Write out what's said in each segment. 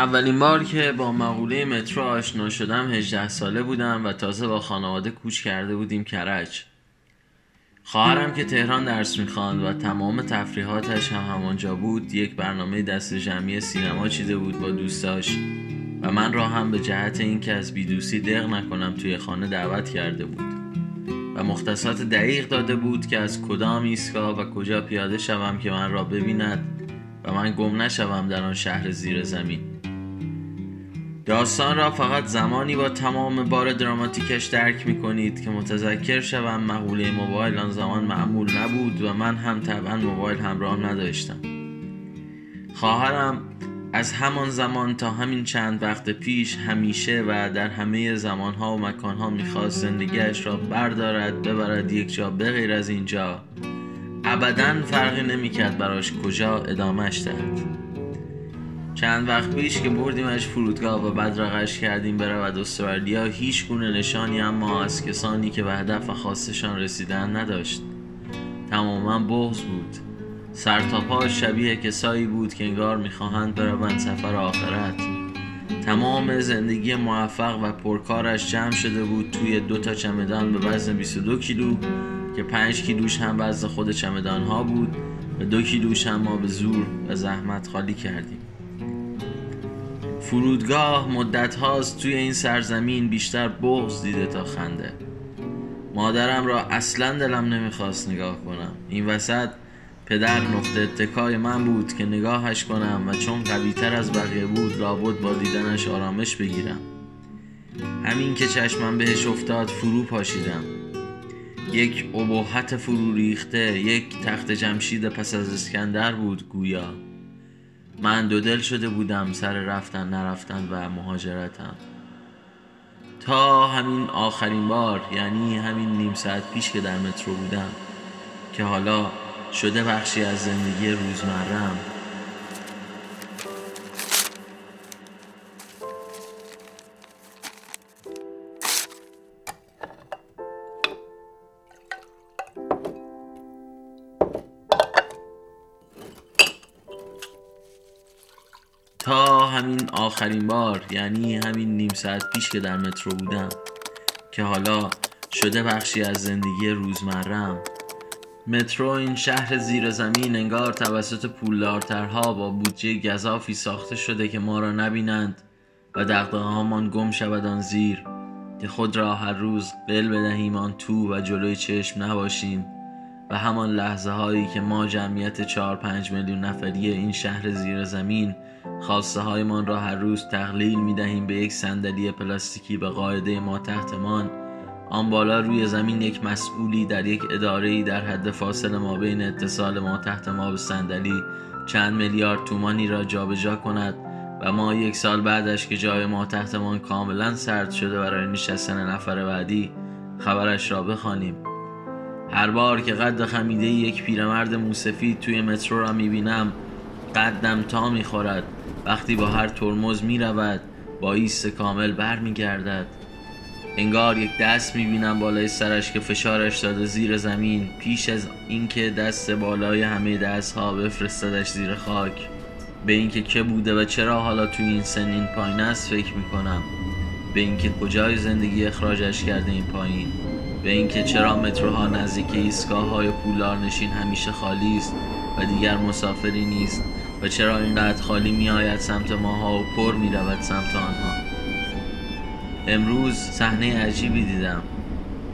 اولین بار که با مقوله مترو آشنا شدم 18 ساله بودم و تازه با خانواده کوچ کرده بودیم کرج. خواهرم که تهران درس می‌خواند و تمام تفریحاتش هم همانجا بود یک برنامه دست جمعی سینما چیده بود با دوستاش و من را هم به جهت اینکه از بیدوسی دق نکنم توی خانه دعوت کرده بود و مختصات دقیق داده بود که از کدام ایستگاه و کجا پیاده شوم که من را ببیند و من گم نشوم در آن شهر زیر زمین. داستان را فقط زمانی با تمام بار دراماتیکش درک می کنید که متذکر شوم مقوله موبایل آن زمان معمول نبود و من هم طبعا موبایل همراه نداشتم. خواهرم از همان زمان تا همین چند وقت پیش همیشه و در همه زمانها و مکانها می‌خواست زندگیش را بردارد ببرد یک جا بغیر از اینجا. ابدا فرقی نمی‌کرد براش کجا ادامهش دهد. چند وقت پیش که بردیمش فرودگاه و بعد رقش کردیم برود استرالیا هیچ گونه نشانی اما از کسانی که به هدف خواستشان رسیدن نداشت. تماما بغض بود. سر تا پا شبیه کسایی بود که انگار می‌خواهند بروند سفر آخرت. تمام زندگی موفق و پرکارش جمع شده بود توی دو تا چمدان به وزن 22 کیلو که 5 کیلوش هم وزن خود چمدان ها بود و دو کیلوش هم ما به زور و زحمت خالی کردیم. فرودگاه مدت هاست توی این سرزمین بیشتر بغض دیده تا خنده. مادرم را اصلا دلم نمی‌خواست نگاه کنم. این وسط پدر نقطه اتکای من بود که نگاهش کنم و چون قویتر از بقیه بود لابد با دیدنش آرامش بگیرم. همین که چشمم بهش افتاد فرو پاشیدم. یک ابهت فرو ریخته یک تخت جمشید پس از اسکندر بود گویا. من دو دل شده بودم سر رفتن نرفتن و مهاجرتم. تا همین آخرین بار یعنی همین نیم ساعت پیش که در مترو بودم که حالا شده بخشی از زندگی روزمرم همین آخرین بار یعنی همین نیم ساعت پیش که در مترو بودم که حالا شده بخشی از زندگی روزمرم. مترو این شهر زیر زمین انگار توسط پولدارترها با بودجه گذافی ساخته شده که ما را نبینند و دقدقه هامان گم شود آن زیر که خود را هر روز قل بدهیم آن تو و جلوی چشم نباشیم. و همان لحظه هایی که ما جمعیت 4 5 میلیون نفری این شهر زیر زمین خواسته هایمان را هر روز تقلیل می دهیم به یک صندلی پلاستیکی به قاعده ما تحتمان آن بالا روی زمین یک مسئولی در یک اداره در حد فاصله ما بین اتصال ما تحت ما به صندلی چند میلیارد تومانی را جابجا جا کند و ما یک سال بعدش که جای ما تحتمان کاملا سرد شده برای نشستن نفر بعدی خبرش را بخوانیم. هر بار که قد خمیده یک پیرمرد موسفید توی مترو را می‌بینم قدم تا می‌خورد. وقتی با هر ترمز می‌رود با ایست کامل برمیگردد. انگار یک دست می‌بینم بالای سرش که فشارش داده زیر زمین پیش از اینکه دست بالای همه دست ها بفرستدش زیر خاک. به اینکه که بوده و چرا حالا توی این سنین پایین است فکر می‌کنم. به اینکه کجای زندگی اخراجش کرده این پایین. به اینکه چرا متروها نزدیک ایستگاه های پولار نشین همیشه خالی است و دیگر مسافری نیست و چرا اینقدر خالی می آید سمت ماها و پر می رود سمت آنها. امروز صحنه عجیبی دیدم.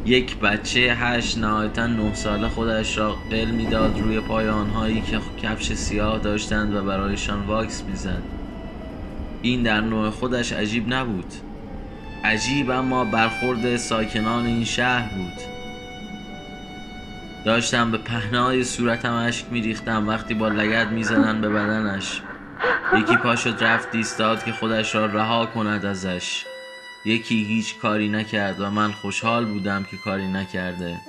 یک بچه هشت نهایتا نه ساله خودش را قل می‌داد روی پای آنهایی که کفش سیاه داشتند و برایشان واکس می‌زد. این در نوع خودش عجیب نبود. عجیب اما برخورد ساکنان این شهر بود. داشتم به پهنای صورتم اشک میریختم. وقتی با لگد می‌زدن به بدنش یکی پا شد رفت ایستاد که خودش را رها کند ازش. یکی هیچ کاری نکرد و من خوشحال بودم که کاری نکرده.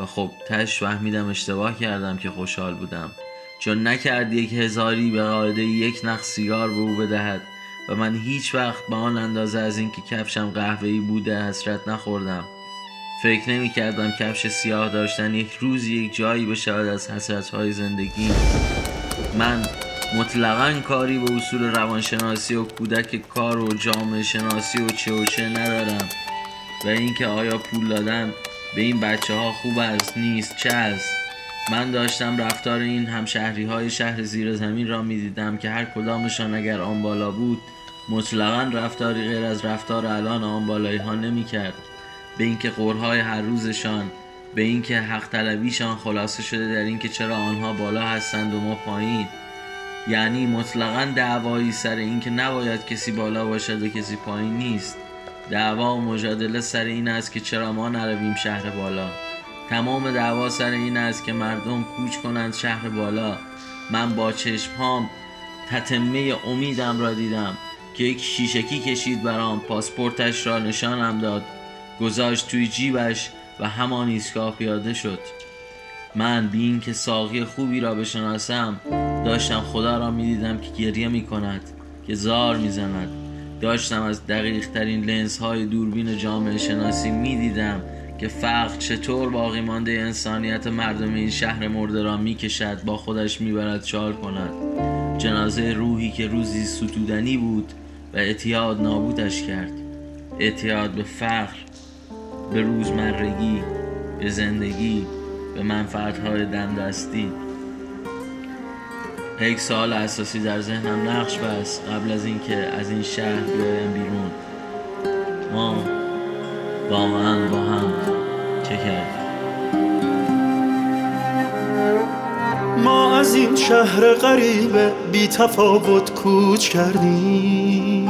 و خب تش فهمیدم اشتباه کردم که خوشحال بودم. چون نکرد یک هزاری به قاعده یک نخ سیگار به او بدهد. و من هیچ وقت به آن اندازه از اینکه کفشم قهوه‌ای بوده حسرت نخوردم. فکر نمی کردم کفش سیاه داشتن یک روز یک جایی بشود از حسرت های زندگی. من مطلقا کاری به اصول روانشناسی و کودک کار و جامعه شناسی و چه و چه ندارم و اینکه آیا پول دادن به این بچه ها خوب است نیست چه است. من داشتم رفتار این همشهری های شهر زیر زمین را می دیدم که هر کدامشان اگر آن بالا بود مطلقا رفتاری غیر از رفتار الان آن بالایی ها نمی کرد به اینکه قرهای هر روزشان به اینکه حق طلبیشان خلاصه شده در اینکه چرا آنها بالا هستند و ما پایین. یعنی مطلقا دعوایی سر اینکه نباید کسی بالا باشد و کسی پایین نیست. دعوا و مجادله سر این است که چرا ما نرویم شهر بالا. تمام دعوا سر این است که مردم کوچ کنند شهر بالا. من با چشمهام تتمه امیدم را دیدم. که یک شیشکی کشید برام پاسپورتش را نشانم داد گذاشت توی جیبش و همان ایستگاه پیاده شد. من بی اینکه ساقی خوبی را بشناسم داشتم خدا را می‌دیدم که گریه می کند که زار می‌زند. داشتم از دقیق ترین لنز های دوربین جامعه شناسی می‌دیدم که فقر چطور باقی مانده انسانیت مردم این شهر مرده را می‌کشد با خودش می‌برد چار کند. جنازه روحی که روزی ستودنی بود و اعتیاد نابودش کرد. اعتیاد به فقر به روزمرگی به زندگی به منفعتهای دندستی یک سال اساسی در ذهنم نقش بست قبل از اینکه از این شهر بیایم بیرون. ما واقعا با هم چه کردیم این شهر غریب بی تفاوت کوچ کردیم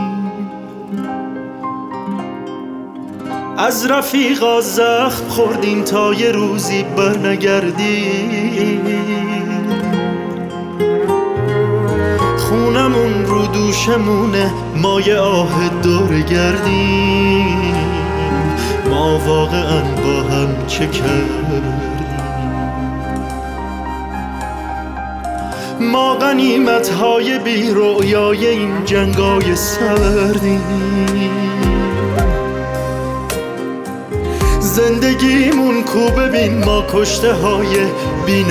از رفیقا زخم خوردیم تا یه روزی برنگردیم خونمون رو دوشمونه ما یه آه دور گردیم ما واقعا با هم چه کردیم ما غنیمت های بی رویای این جنگای سردیم زندگیمون کو ببین ما کشته های بی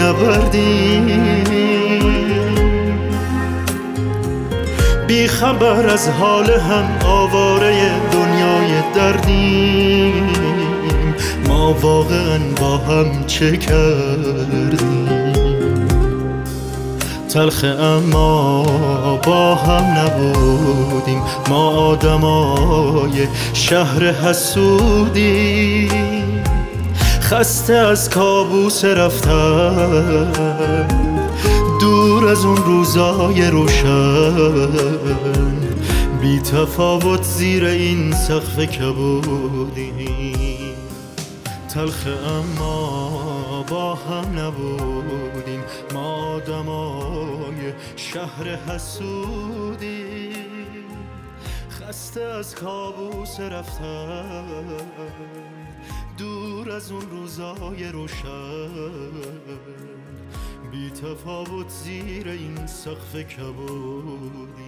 بی خبر از حال هم آواره دنیای دردیم ما واقعا با هم چه کردیم؟ تلخ اما با هم نبودیم. ما آدمای شهر حسودیم. خسته از کابوس رفتن. دور از اون روزای روشن. بی تفاوت زیر این سقف کبودیم. تلخ اما با هم نبودیم. ما آدمای شهر حسودیم. خسته از کابوس رفتن. دور از اون روزای روشن. بی تفاوت زیر این سقف کبودیم